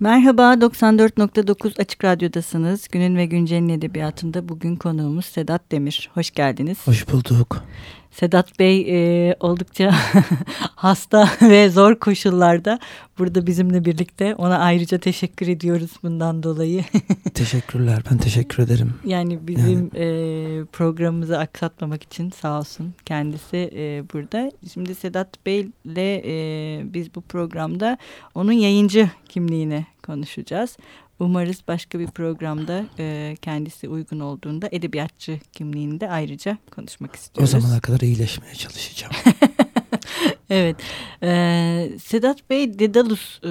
Merhaba 94.9 Açık Radyo'dasınız. Günün ve Güncel'in edebiyatında bugün konuğumuz Sedat Demir. Hoş geldiniz. Hoş bulduk. Sedat Bey e, oldukça hasta ve zor koşullarda burada bizimle birlikte. Ona ayrıca teşekkür ediyoruz bundan dolayı. Teşekkürler. Ben teşekkür ederim. Yani bizim yani. E, programımızı aksatmamak için sağ olsun kendisi e, burada. Şimdi Sedat Bey ile e, biz bu programda onun yayıncı kimliğini konuşacağız. Umarız başka bir programda e, kendisi uygun olduğunda edebiyatçı kimliğinde ayrıca konuşmak istiyoruz. O zamana kadar iyileşmeye çalışacağım. evet. E, Sedat Bey Dedalus e,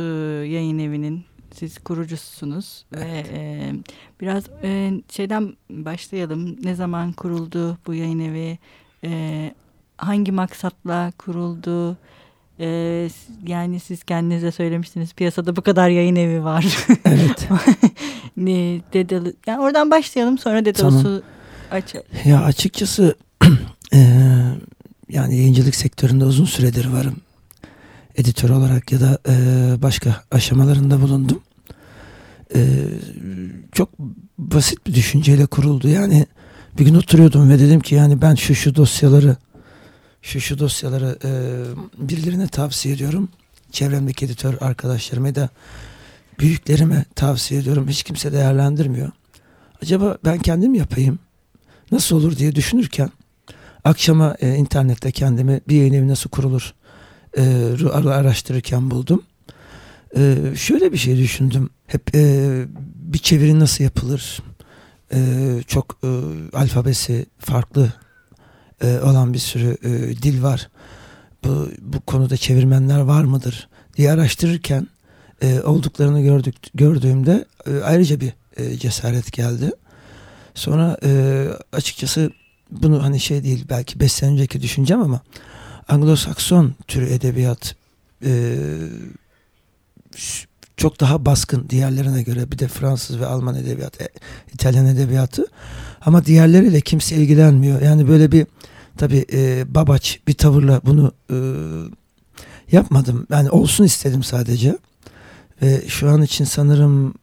yayın evinin siz kurucusunuz evet. ve e, biraz e, şeyden başlayalım. Ne zaman kuruldu bu yayın evi? E, hangi maksatla kuruldu? Ee, yani siz kendinize söylemiştiniz piyasada bu kadar yayın evi var. Evet. ne Dedalı, yani oradan başlayalım sonra Dedalus'u tamam. açalım. Ya açıkçası e, yani yayıncılık sektöründe uzun süredir varım. Editör olarak ya da e, başka aşamalarında bulundum. E, çok basit bir düşünceyle kuruldu. Yani bir gün oturuyordum ve dedim ki yani ben şu şu dosyaları şu şu dosyaları e, birilerine tavsiye ediyorum. Çevremdeki editör arkadaşlarıma da büyüklerime tavsiye ediyorum. Hiç kimse değerlendirmiyor. Acaba ben kendim yapayım. Nasıl olur diye düşünürken akşama e, internette kendimi bir yayın evi nasıl kurulur e, araştırırken buldum. E, şöyle bir şey düşündüm. Hep e, bir çeviri nasıl yapılır? E, çok e, alfabesi farklı e, olan bir sürü e, dil var. Bu, bu konuda çevirmenler var mıdır diye araştırırken e, olduklarını gördük gördüğümde e, ayrıca bir e, cesaret geldi. Sonra e, açıkçası bunu hani şey değil belki 5 sene önceki düşüncem ama Anglo-Sakson türü edebiyat e, çok daha baskın diğerlerine göre bir de Fransız ve Alman edebiyatı, e, İtalyan edebiyatı ama diğerleriyle kimse ilgilenmiyor. Yani böyle bir tabi e, babaç bir tavırla bunu e, yapmadım. Yani olsun istedim sadece. Ve şu an için sanırım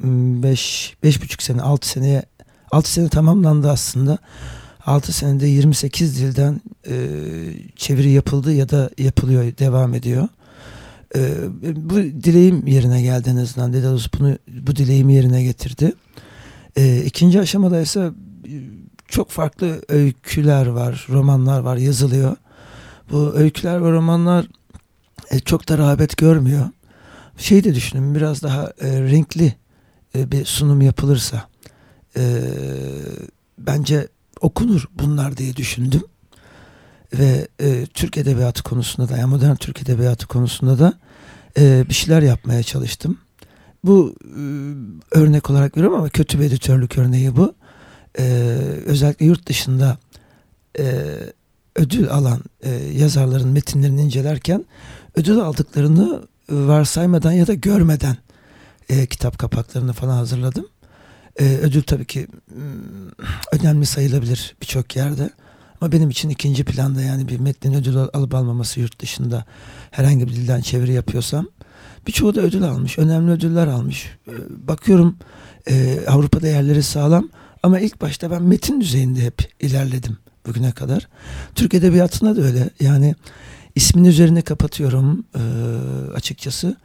5 beş, buçuk sene 6 seneye 6 sene tamamlandı aslında. 6 senede 28 dilden e, çeviri yapıldı ya da yapılıyor, devam ediyor. E, bu dileğim yerine geldi en azından. Dedalus bunu bu dileğimi yerine getirdi. E, ikinci aşamada ise çok farklı öyküler var, romanlar var, yazılıyor. Bu öyküler ve romanlar e, çok da rağbet görmüyor. Şey de düşünün biraz daha e, renkli e, bir sunum yapılırsa e, bence okunur bunlar diye düşündüm. Ve e, Türk Edebiyatı konusunda da, yani modern Türk Edebiyatı konusunda da e, bir şeyler yapmaya çalıştım. Bu e, örnek olarak veriyorum ama kötü bir editörlük örneği bu e, özellikle yurt dışında e, ödül alan e, yazarların metinlerini incelerken ödül aldıklarını varsaymadan ya da görmeden e, kitap kapaklarını falan hazırladım. E, ödül tabii ki önemli sayılabilir birçok yerde. Ama benim için ikinci planda yani bir metnin ödül alıp almaması yurt dışında herhangi bir dilden çeviri yapıyorsam birçoğu da ödül almış. Önemli ödüller almış. Bakıyorum Avrupa'da yerleri sağlam ama ilk başta ben metin düzeyinde hep ilerledim bugüne kadar. Türk Edebiyatı'nda da öyle. Yani ismin üzerine kapatıyorum e, açıkçası.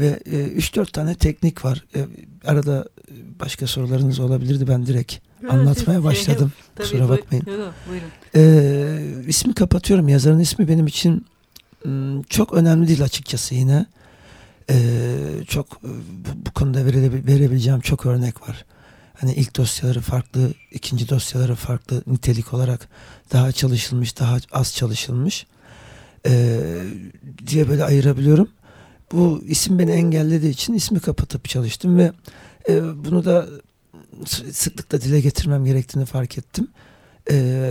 Ve e, 3-4 tane teknik var. E, arada başka sorularınız olabilirdi. Ben direkt evet, anlatmaya başladım. Tabii, Kusura bakmayın. Buyurun. E, ismi kapatıyorum. Yazarın ismi benim için çok önemli değil açıkçası yine. E, çok bu, bu konuda verebileceğim çok örnek var. Hani ilk dosyaları farklı, ikinci dosyaları farklı nitelik olarak daha çalışılmış, daha az çalışılmış e, diye böyle ayırabiliyorum. Bu isim beni engellediği için ismi kapatıp çalıştım ve e, bunu da sıklıkla dile getirmem gerektiğini fark ettim. E,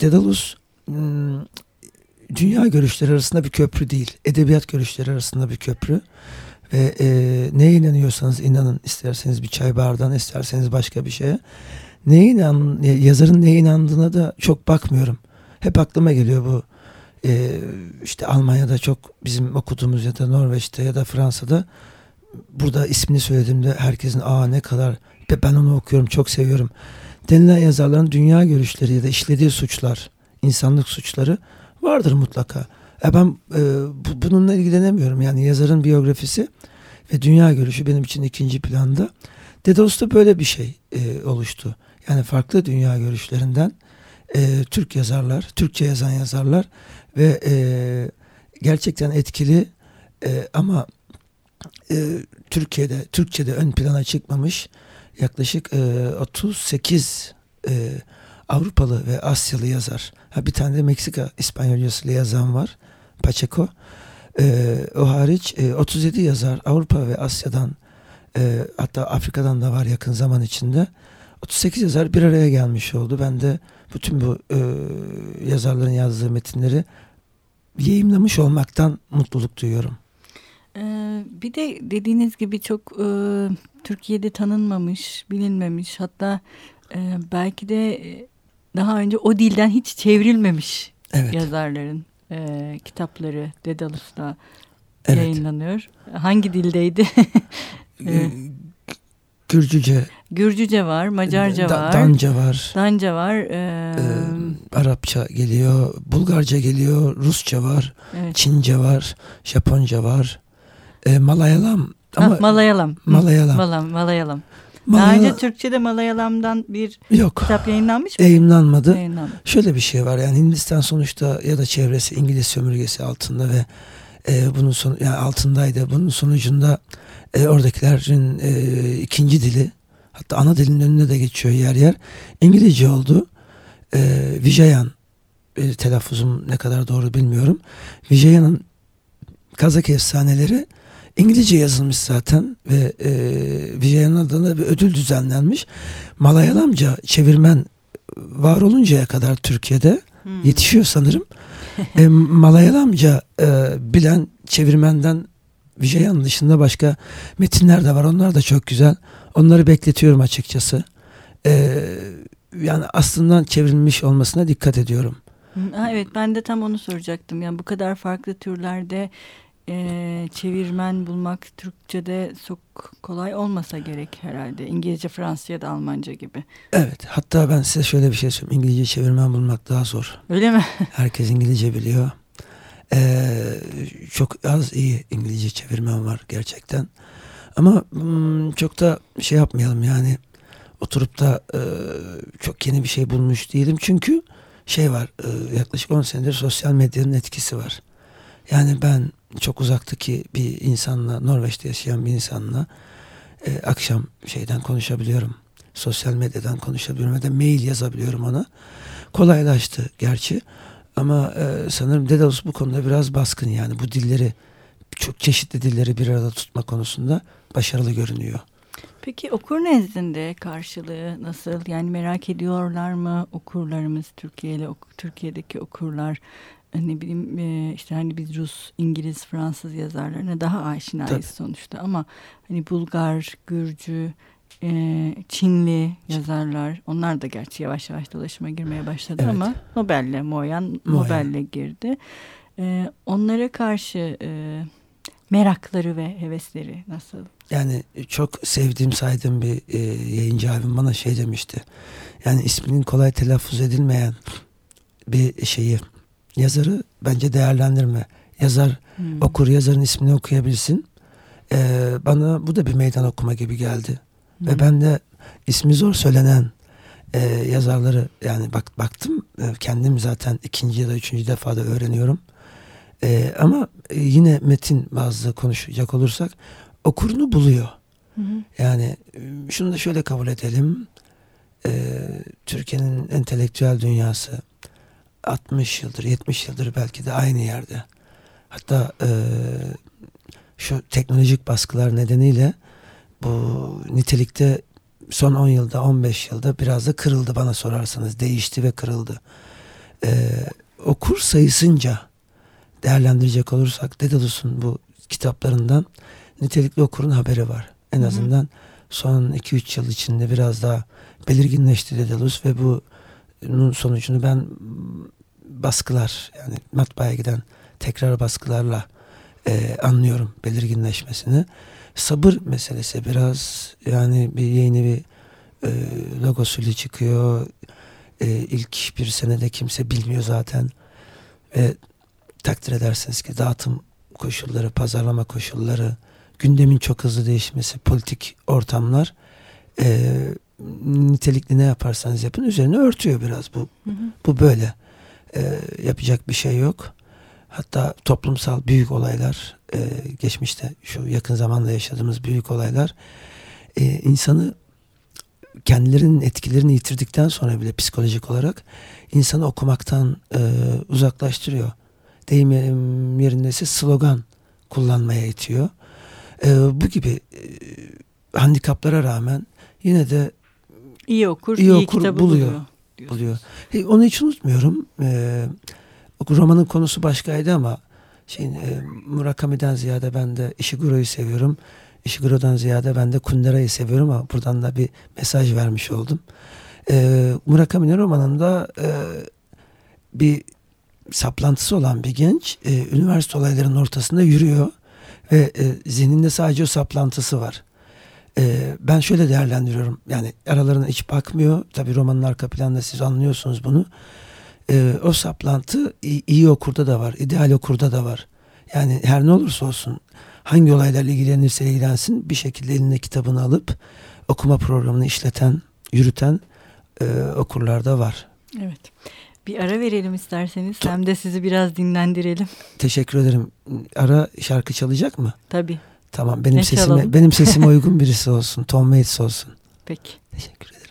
Dedalus dünya görüşleri arasında bir köprü değil, edebiyat görüşleri arasında bir köprü. Ve e, neye inanıyorsanız inanın. isterseniz bir çay bardağına, isterseniz başka bir şeye. Neye inan, yazarın neye inandığına da çok bakmıyorum. Hep aklıma geliyor bu. E, işte Almanya'da çok bizim okuduğumuz ya da Norveç'te ya da Fransa'da burada ismini söylediğimde herkesin aa ne kadar ben onu okuyorum çok seviyorum denilen yazarların dünya görüşleri ya da işlediği suçlar, insanlık suçları vardır mutlaka. E ben e, bu, bununla ilgilenemiyorum. Yani yazarın biyografisi ve dünya görüşü benim için ikinci planda. Dedos'ta böyle bir şey e, oluştu. Yani farklı dünya görüşlerinden e, Türk yazarlar, Türkçe yazan yazarlar ve e, gerçekten etkili e, ama e, Türkiye'de, Türkçe'de ön plana çıkmamış yaklaşık e, 38 e, Avrupalı ve Asyalı yazar. Ha, bir tane de Meksika İspanyolcasıyla yazan var. Pacheco. E, o hariç e, 37 yazar Avrupa ve Asya'dan e, hatta Afrika'dan da var yakın zaman içinde. 38 yazar bir araya gelmiş oldu. Ben de bütün bu e, yazarların yazdığı metinleri yayımlamış olmaktan mutluluk duyuyorum. Ee, bir de dediğiniz gibi çok e, Türkiye'de tanınmamış, bilinmemiş hatta e, belki de e, daha önce o dilden hiç çevrilmemiş evet. yazarların e, kitapları Dedalus'ta evet. yayınlanıyor. Hangi dildeydi? e, Gürcüce. Gürcüce var, Macarca da, var. Danca var. Danca var. E, ee, Arapça geliyor, Bulgarca geliyor, Rusça var, evet. Çince var, Japonca var, e, Malayalam ama ha, Malayalam. Malayalam. Malayalam. Malayalam. Daha önce Türkçe'de Malayalam'dan bir Yok, kitap yayınlanmış mı? Yayınlanmadı. Yayınlanmadı. Şöyle bir şey var yani Hindistan sonuçta ya da çevresi İngiliz sömürgesi altında ve e, bunun son yani altındaydı. Bunun sonucunda e, oradakilerin e, ikinci dili hatta ana dilin önüne de geçiyor yer yer. İngilizce oldu. E, Vijayan e, telaffuzum ne kadar doğru bilmiyorum. Vijayan'ın Kazak efsaneleri İngilizce yazılmış zaten ve e, Vijayan adına bir ödül düzenlenmiş. Malayalamca çevirmen var oluncaya kadar Türkiye'de hmm. yetişiyor sanırım. e, Malayalamca e, bilen çevirmenden Vijayan dışında başka metinler de var. Onlar da çok güzel. Onları bekletiyorum açıkçası. E, yani aslında çevrilmiş olmasına dikkat ediyorum. Ha, evet ben de tam onu soracaktım. Yani bu kadar farklı türlerde e, çevirmen bulmak Türkçe'de çok kolay olmasa gerek herhalde. İngilizce, Fransızca da Almanca gibi. Evet. Hatta ben size şöyle bir şey söyleyeyim. İngilizce çevirmen bulmak daha zor. Öyle mi? Herkes İngilizce biliyor. Ee, çok az iyi İngilizce çevirmen var gerçekten. Ama hmm, çok da şey yapmayalım yani oturup da e, çok yeni bir şey bulmuş değilim. Çünkü şey var e, yaklaşık 10 senedir sosyal medyanın etkisi var. Yani ben çok uzaktaki bir insanla, Norveç'te yaşayan bir insanla e, akşam şeyden konuşabiliyorum. Sosyal medyadan konuşabiliyorum ve de mail yazabiliyorum ona. Kolaylaştı gerçi. Ama e, sanırım Dedalus bu konuda biraz baskın yani bu dilleri çok çeşitli dilleri bir arada tutma konusunda başarılı görünüyor. Peki okur nezdinde karşılığı nasıl? Yani merak ediyorlar mı okurlarımız Türkiye'li Türkiye'deki okurlar ne bileyim e, işte hani biz Rus, İngiliz, Fransız yazarlarına daha aşinayız Tabii. sonuçta ama hani Bulgar, Gürcü, e, Çinli yazarlar onlar da gerçi yavaş yavaş dolaşıma girmeye başladı evet. ama Nobel'le Moyan Nobel'le girdi. E, onlara karşı merakları ve hevesleri nasıl? Yani çok sevdiğim saydığım bir yayıncı abim bana şey demişti. Yani isminin kolay telaffuz edilmeyen bir şeyi yazarı bence değerlendirme. Yazar hmm. okur yazarın ismini okuyabilsin. Ee, bana bu da bir meydan okuma gibi geldi. Hmm. Ve ben de ismi zor söylenen e, yazarları yani bak baktım e, kendim zaten ikinci ya da üçüncü defada öğreniyorum. E, ama e, yine metin bazı konuşacak olursak okurunu buluyor. Hı Yani e, şunu da şöyle kabul edelim. E, Türkiye'nin entelektüel dünyası 60 yıldır 70 yıldır belki de aynı yerde. Hatta e, şu teknolojik baskılar nedeniyle bu nitelikte son 10 yılda 15 yılda biraz da kırıldı bana sorarsanız. Değişti ve kırıldı. E, okur sayısınca değerlendirecek olursak Dedalus'un bu kitaplarından nitelikli okurun haberi var. En azından son 2-3 yıl içinde biraz daha belirginleşti Dedalus ve bu sonucunu ben baskılar yani matbaaya giden tekrar baskılarla e, anlıyorum belirginleşmesini sabır meselesi biraz yani bir yeni bir e, logosuyla çıkıyor. E, ilk bir senede kimse bilmiyor zaten ve takdir edersiniz ki dağıtım koşulları, pazarlama koşulları, gündemin çok hızlı değişmesi, politik ortamlar e, nitelikli ne yaparsanız yapın üzerine örtüyor biraz bu. Hı hı. Bu böyle. E, yapacak bir şey yok. Hatta toplumsal büyük olaylar e, geçmişte şu yakın zamanda yaşadığımız büyük olaylar e, insanı kendilerinin etkilerini yitirdikten sonra bile psikolojik olarak insanı okumaktan e, uzaklaştırıyor. Deyim yerindeyse slogan kullanmaya itiyor. E, bu gibi e, handikaplara rağmen yine de iyi okur, iyi, iyi okur kitabı buluyor. buluyor. buluyor. E, onu hiç unutmuyorum. E, romanın konusu başkaydı ama şeyin, e, Murakami'den ziyade ben de Ishiguro'yu seviyorum. Ishiguro'dan ziyade ben de Kundera'yı seviyorum ama buradan da bir mesaj vermiş oldum. E, Murakami'nin romanında e, bir saplantısı olan bir genç e, üniversite olaylarının ortasında yürüyor ve e, zihninde sadece o saplantısı var. E, ben şöyle değerlendiriyorum yani aralarına hiç bakmıyor tabi romanın arka planında siz anlıyorsunuz bunu e, o saplantı iyi, iyi okurda da var ideal okurda da var yani her ne olursa olsun hangi olaylarla ilgilenirse ilgilensin bir şekilde eline kitabını alıp okuma programını işleten yürüten e, okurlarda var. Evet. Bir ara verelim isterseniz. Hem de sizi biraz dinlendirelim. Teşekkür ederim. Ara şarkı çalacak mı? Tabii. Tamam. Benim ne sesime çalalım? benim sesime uygun birisi olsun. Tom Waits olsun. Peki. Teşekkür ederim.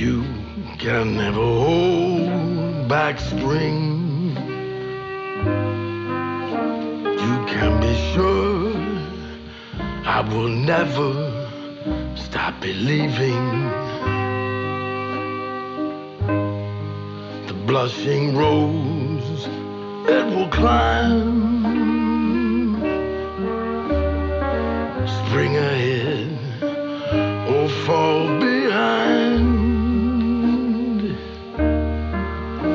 You can never hold back spring can be sure I will never stop believing. The blushing rose that will climb. Spring ahead or fall behind.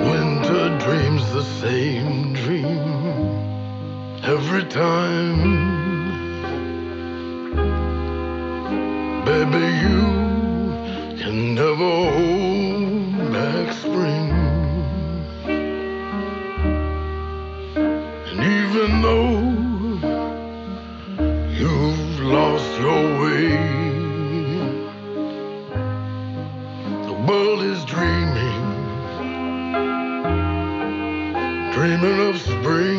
Winter dreams the same dream every time. Baby, you can never hold back spring. And even though you've lost your way, the world is dreaming, dreaming of spring.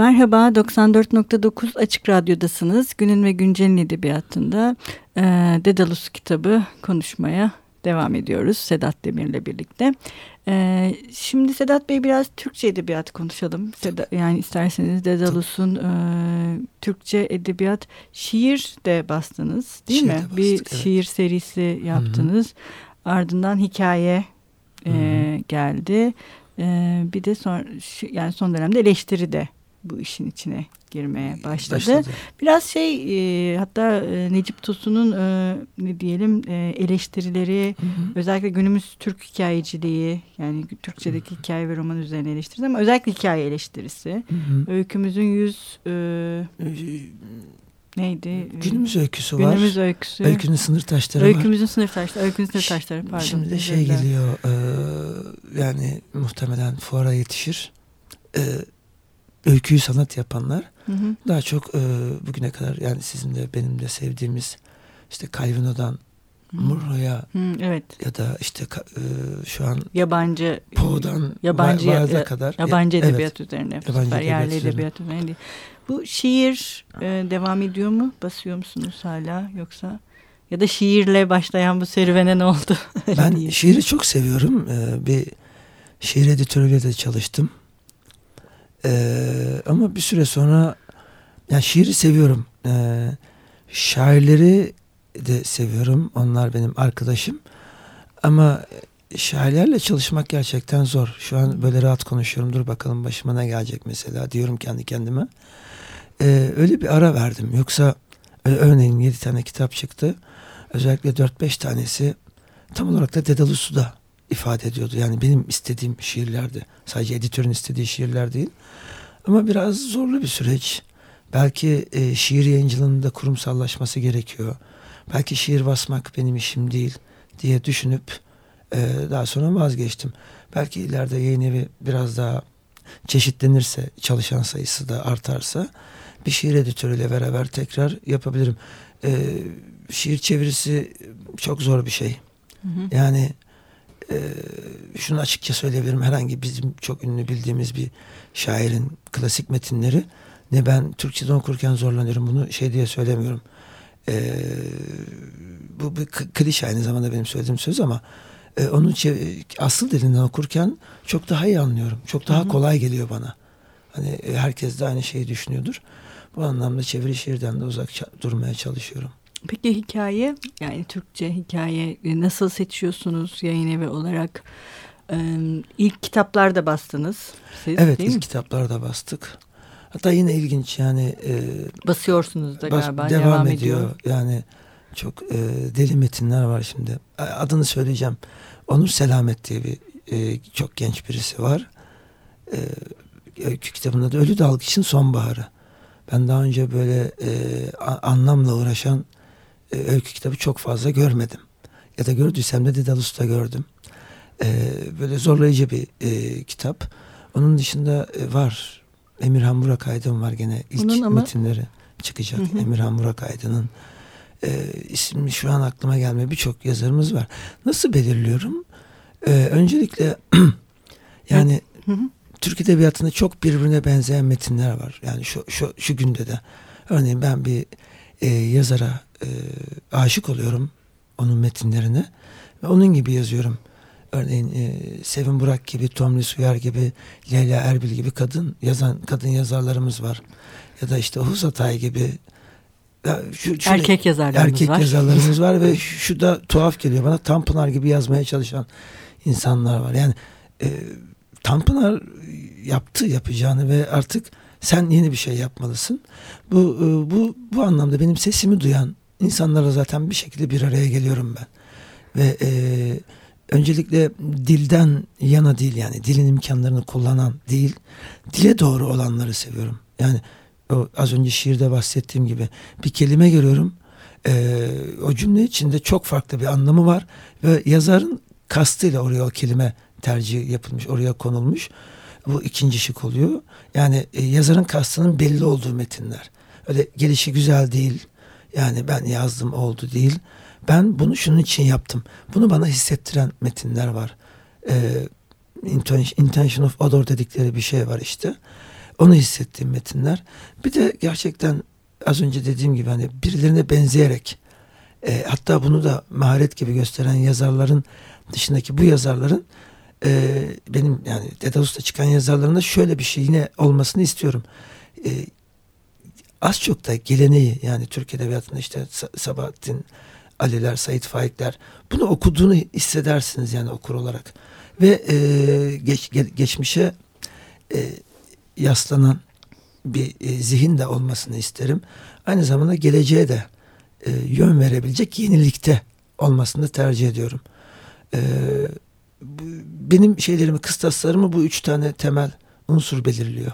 Merhaba, 94.9 Açık Radyo'dasınız. Günün ve Güncel'in edebiyatında e, Dedalus kitabı konuşmaya devam ediyoruz Sedat Demir'le birlikte. E, şimdi Sedat Bey biraz Türkçe edebiyat konuşalım. Seda, yani isterseniz Dedalus'un e, Türkçe edebiyat şiir de bastınız değil şiir mi? Bastık, Bir evet. şiir serisi yaptınız. Hı -hı. Ardından hikaye e, geldi. E, bir de son yani son dönemde eleştiri de bu işin içine girmeye başladı. başladı. Biraz şey e, hatta e, Necip Tosun'un e, ne diyelim e, eleştirileri hı hı. özellikle günümüz Türk hikayeciliği yani Türkçedeki hı hı. hikaye ve roman üzerine eleştirisi ama özellikle hikaye eleştirisi. Hı hı. Öykümüzün yüz e, neydi? Günümüz öyküsü var. Günümüz öyküsü. Öykünün sınır taşları Öykümüzün var. sınır taşları. Öykünün sınır taşları pardon. Şimdi de şey geliyor e, yani muhtemelen fuara yetişir. E, öyküyü sanat yapanlar hı hı. daha çok e, bugüne kadar yani sizin de benim de sevdiğimiz işte Calvino'dan Murro'ya evet. ya da işte e, şu an yabancı Poe'dan yabancı Vaaz'a ya, kadar yabancı edebiyat evet. üzerine yabancı edebiyat yerli üzerine. edebiyat üzerine Bu şiir e, devam ediyor mu? Basıyor musunuz hala yoksa ya da şiirle başlayan bu serüvene ne oldu? ben şiiri çok seviyorum. Ee, bir şiir editörüyle de çalıştım. Ee, ama bir süre sonra yani şiiri seviyorum. Ee, şairleri de seviyorum. Onlar benim arkadaşım. Ama şairlerle çalışmak gerçekten zor. Şu an böyle rahat konuşuyorum. Dur bakalım başıma ne gelecek mesela diyorum kendi kendime. Ee, öyle bir ara verdim. Yoksa e, örneğin 7 tane kitap çıktı. Özellikle 4-5 tanesi tam olarak da Dedalus'u ifade ediyordu. Yani benim istediğim şiirlerdi. Sadece editörün istediği şiirler değil. Ama biraz zorlu bir süreç. Belki e, şiir yayıncılığının da kurumsallaşması gerekiyor. Belki şiir basmak benim işim değil diye düşünüp e, daha sonra vazgeçtim. Belki ileride yayın evi biraz daha çeşitlenirse, çalışan sayısı da artarsa bir şiir editörüyle beraber tekrar yapabilirim. E, şiir çevirisi çok zor bir şey. Hı hı. Yani e, şunu açıkça söyleyebilirim. Herhangi bizim çok ünlü bildiğimiz bir şairin klasik metinleri ne ben Türkçe'de okurken zorlanıyorum. Bunu şey diye söylemiyorum. E, bu bir klişe aynı zamanda benim söylediğim söz ama e, onun asıl dilinden okurken çok daha iyi anlıyorum. Çok daha Hı-hı. kolay geliyor bana. Hani e, herkes de aynı şeyi düşünüyordur. Bu anlamda çeviri şiirden de uzak durmaya çalışıyorum. Peki hikaye yani Türkçe hikaye e, nasıl seçiyorsunuz yayın evi olarak? Ee, ilk kitaplarda bastınız siz Evet değil ilk mi? kitaplarda bastık. Hatta yine ilginç yani. E, Basıyorsunuz da bas, galiba devam, devam ediyor. ediyor. Yani çok e, deli metinler var şimdi. Adını söyleyeceğim. Onur Selamet diye bir e, çok genç birisi var. E, öykü kitabında da Ölü Dalgıç'ın Sonbaharı. Ben daha önce böyle e, anlamla uğraşan e, öykü kitabı çok fazla görmedim. Ya da gördüysem de Dedalus'ta gördüm. E, böyle zorlayıcı bir e, kitap. Onun dışında e, var. Emirhan Burak Aydın var gene ilk ama... metinleri çıkacak. Hı hı. Emirhan Burak Aydın'ın e, ismi şu an aklıma gelmiyor. Birçok yazarımız var. Nasıl belirliyorum? E, öncelikle yani hı hı. Türk Edebiyatı'nda çok birbirine benzeyen metinler var. Yani şu, şu, şu günde de. Örneğin ben bir e, yazara e, aşık oluyorum onun metinlerine ve onun gibi yazıyorum. Örneğin e, Sevin Burak gibi, Tomris Uyar gibi, Leyla Erbil gibi kadın yazan kadın yazarlarımız var. Ya da işte Huz Atay gibi ya şu, şu erkek yazarlarımız erkek var. yazarlarımız var ve şu da tuhaf geliyor bana Tanpınar gibi yazmaya çalışan insanlar var. Yani e, Tanpınar yaptı yapacağını ve artık sen yeni bir şey yapmalısın. Bu e, bu bu anlamda benim sesimi duyan insanlarla zaten bir şekilde bir araya geliyorum ben. Ve e, öncelikle dilden yana değil yani dilin imkanlarını kullanan değil, dile doğru olanları seviyorum. Yani o az önce şiirde bahsettiğim gibi bir kelime görüyorum. E, o cümle içinde çok farklı bir anlamı var ve yazarın kastıyla oraya o kelime tercih yapılmış, oraya konulmuş. Bu ikinci şık oluyor. Yani e, yazarın kastının belli olduğu metinler. Öyle gelişi güzel değil. Yani ben yazdım oldu değil. Ben bunu şunun için yaptım. Bunu bana hissettiren metinler var. E, intention of odor dedikleri bir şey var işte. Onu hissettiğim metinler. Bir de gerçekten az önce dediğim gibi hani birilerine benzeyerek e, hatta bunu da maharet gibi gösteren yazarların dışındaki bu yazarların e, benim yani Dedalus'ta çıkan yazarlarında şöyle bir şey yine olmasını istiyorum. E, az çok da geleneği yani Türk Edebiyatı'nda işte Sabahattin Aliler, Sait Faikler bunu okuduğunu hissedersiniz yani okur olarak. Ve e, geç, ge, geçmişe e, yaslanan bir e, zihin de olmasını isterim. Aynı zamanda geleceğe de e, yön verebilecek yenilikte olmasını tercih ediyorum. E, benim şeylerimi, kıstaslarımı bu üç tane temel unsur belirliyor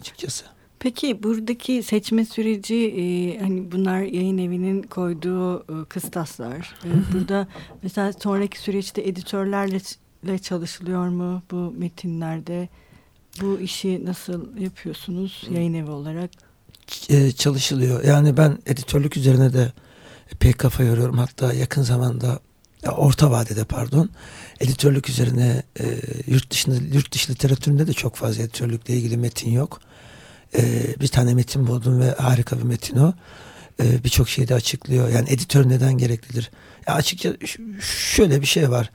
açıkçası. Peki buradaki seçme süreci e, hani bunlar yayın evinin koyduğu e, kıstaslar. E, burada mesela sonraki süreçte editörlerle çalışılıyor mu bu metinlerde? Bu işi nasıl yapıyorsunuz yayın evi olarak? E, çalışılıyor. Yani ben editörlük üzerine de pek kafa yoruyorum. Hatta yakın zamanda orta vadede pardon editörlük üzerine e, yurt dışında yurt dışı literatüründe de çok fazla editörlükle ilgili metin yok. E, bir tane metin buldum ve harika bir metin o. E, Birçok şeyi de açıklıyor. Yani editör neden gereklidir? Ya açıkça şöyle bir şey var.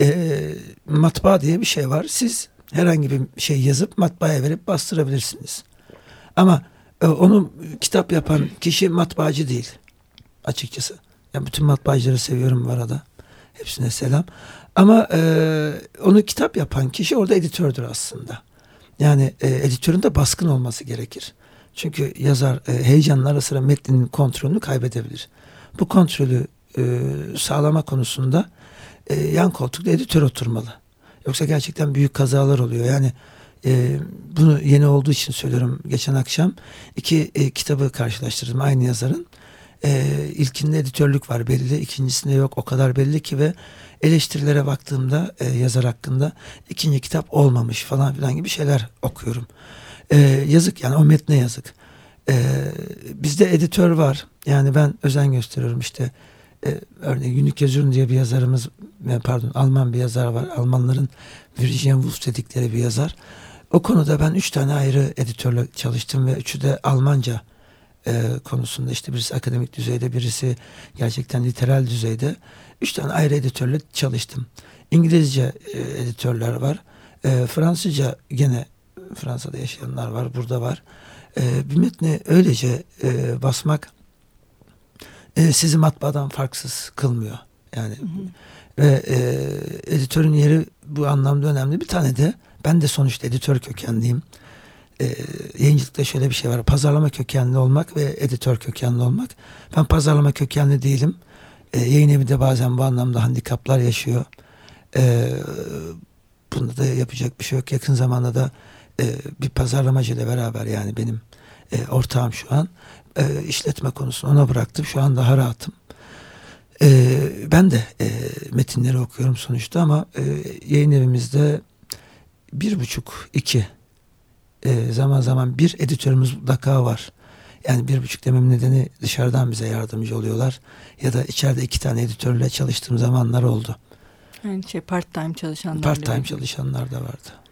E, matbaa diye bir şey var. Siz herhangi bir şey yazıp matbaaya verip bastırabilirsiniz. Ama e, onu kitap yapan kişi matbaacı değil açıkçası. Yani bütün matbaacıları seviyorum bu arada. Hepsine selam. Ama e, onu kitap yapan kişi orada editördür aslında. Yani e, editörün de baskın olması gerekir. Çünkü yazar e, heyecanın ara sıra metnin kontrolünü kaybedebilir. Bu kontrolü e, sağlama konusunda e, yan koltukta editör oturmalı. Yoksa gerçekten büyük kazalar oluyor. Yani e, bunu yeni olduğu için söylüyorum. Geçen akşam iki e, kitabı karşılaştırdım aynı yazarın. E, ilkinde editörlük var belli, ikincisinde yok o kadar belli ki ve eleştirilere baktığımda e, yazar hakkında ikinci kitap olmamış falan filan gibi şeyler okuyorum. E, yazık yani o metne yazık. E, bizde editör var. Yani ben özen gösteriyorum işte. E, örneğin Günlük Yazıyorum diye bir yazarımız e, pardon Alman bir yazar var. Almanların Virginia Woolf dedikleri bir yazar. O konuda ben üç tane ayrı editörle çalıştım ve üçü de Almanca e, konusunda işte birisi akademik düzeyde birisi gerçekten literal düzeyde üç tane ayrı editörle çalıştım. İngilizce e, editörler var. E, Fransızca gene Fransa'da yaşayanlar var, burada var. E, bir metni öylece e, basmak e, sizi matbaadan farksız kılmıyor. Yani hı hı. ve e, editörün yeri bu anlamda önemli. Bir tane de ben de sonuçta editör kökenliyim. E, yayıncılıkta şöyle bir şey var. Pazarlama kökenli olmak ve editör kökenli olmak. Ben pazarlama kökenli değilim. E, yayın evi de bazen bu anlamda handikaplar yaşıyor. E, bunda da yapacak bir şey yok. Yakın zamanda da e, bir pazarlamacıyla beraber yani benim e, ortağım şu an e, işletme konusunu ona bıraktım. Şu an daha rahatım. E, ben de e, metinleri okuyorum sonuçta ama e, yayın evimizde bir buçuk, iki e, zaman zaman bir editörümüz mutlaka var. Yani bir buçuk demem nedeni dışarıdan bize yardımcı oluyorlar. Ya da içeride iki tane editörle çalıştığım zamanlar oldu. Yani şey part time çalışanlar. Part time çalışanlar da vardı.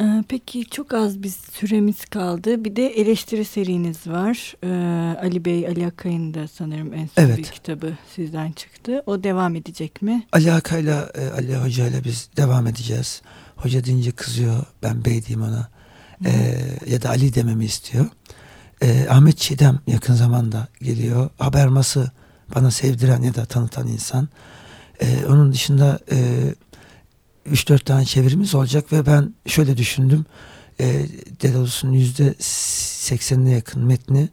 Ee, peki çok az bir süremiz kaldı. Bir de eleştiri seriniz var. Ee, Ali Bey, Ali Akay'ın da sanırım en son evet. bir kitabı sizden çıktı. O devam edecek mi? Ali Akay'la e, Ali Hoca ile biz devam edeceğiz. Hoca deyince kızıyor. Ben bey diyeyim ona. Ee, ya da Ali dememi istiyor. Ee, Ahmet Çiğdem yakın zamanda geliyor. Haberması bana sevdiren ya da tanıtan insan. Ee, onun dışında e, 3-4 tane çevirimiz olacak ve ben şöyle düşündüm. E, Dedalus'un %80'ine yakın metni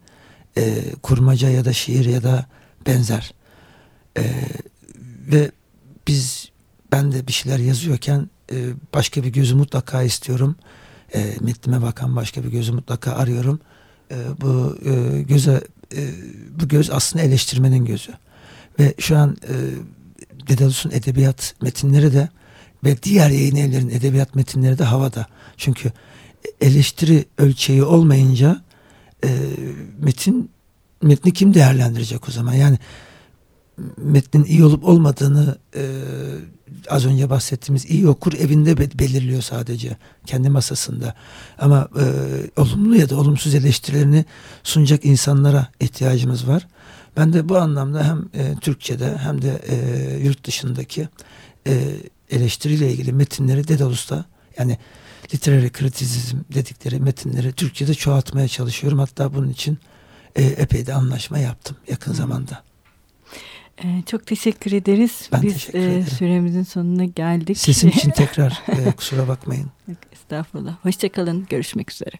e, kurmaca ya da şiir ya da benzer. E, ve biz ben de bir şeyler yazıyorken e, başka bir gözü mutlaka istiyorum. E, metnime bakan başka bir gözü mutlaka arıyorum. E, bu e, göze e, bu göz aslında eleştirmenin gözü. Ve şu an e, Dedalus'un edebiyat metinleri de ve diğer yayın evlerinin edebiyat metinleri de havada. Çünkü eleştiri ölçeği olmayınca e, metin metni kim değerlendirecek o zaman? Yani metnin iyi olup olmadığını e, az önce bahsettiğimiz iyi okur evinde belirliyor sadece kendi masasında. Ama e, olumlu ya da olumsuz eleştirilerini sunacak insanlara ihtiyacımız var. Ben de bu anlamda hem e, Türkçe'de hem de e, yurt dışındaki e, eleştiriyle ilgili metinleri Dedalus'ta yani literary kritizm dedikleri metinleri Türkçe'de çoğaltmaya çalışıyorum. Hatta bunun için e, epey de anlaşma yaptım yakın zamanda. Ee, çok teşekkür ederiz. Ben Biz teşekkür ederim. süremizin sonuna geldik. Sesim için tekrar e, kusura bakmayın. Estağfurullah. Hoşçakalın. Görüşmek üzere.